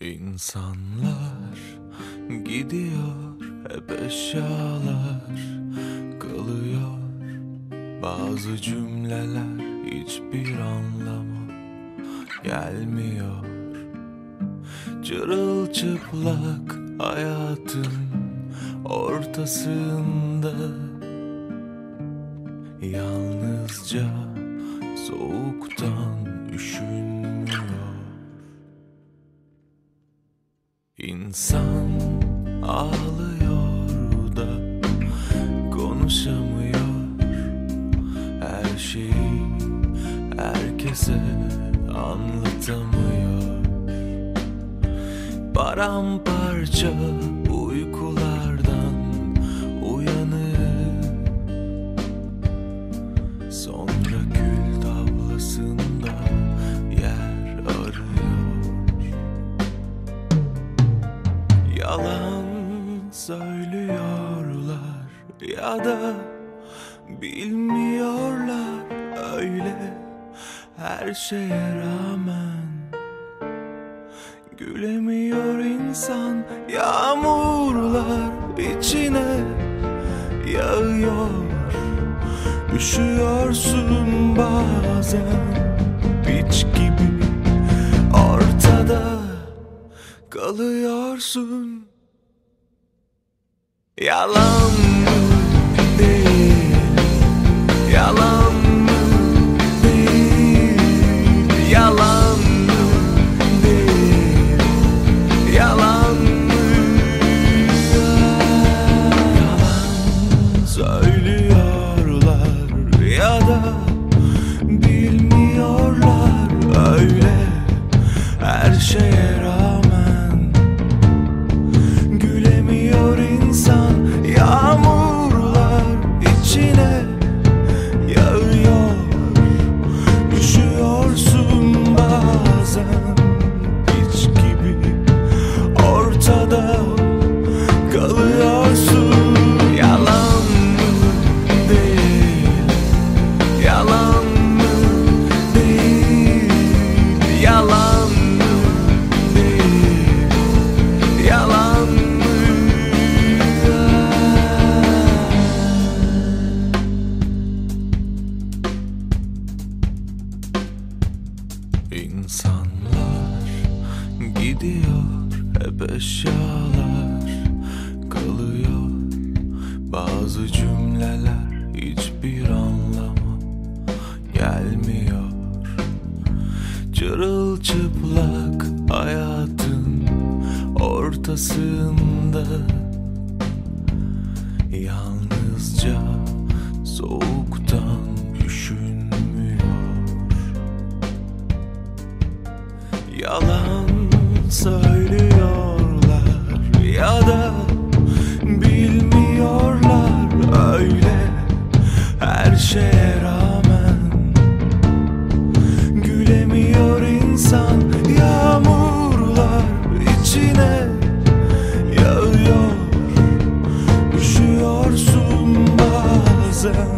İnsanlar gidiyor hep eşyalar kalıyor. Bazı cümleler hiçbir anlama gelmiyor. Çırılçıplak hayatın ortasında Yalnızca soğuktan İnsan ağlıyor da konuşamıyor. Her şeyi herkese anlatamıyor. Paramparça uykulardan Yalan söylüyorlar ya da bilmiyorlar. Öyle her şeye rağmen Gülemiyor insan. Yağmurlar içine yağıyor Üşüyorsun bazen kalıyorsun. Yalan mı değil? Yalan mı değil? Yalan mı değil? Yalan mı? Yalan söylüyorlar ya da bilmiyorlar öyle. Her şeye rağmen İnsanlar gidiyor hep eşyalar kalıyor. Bazı cümleler hiçbir anlama gelmiyor. Çırılçıplak hayatın ortasında Yalnızca soğuktan yağıyor Üşüyorsun bazen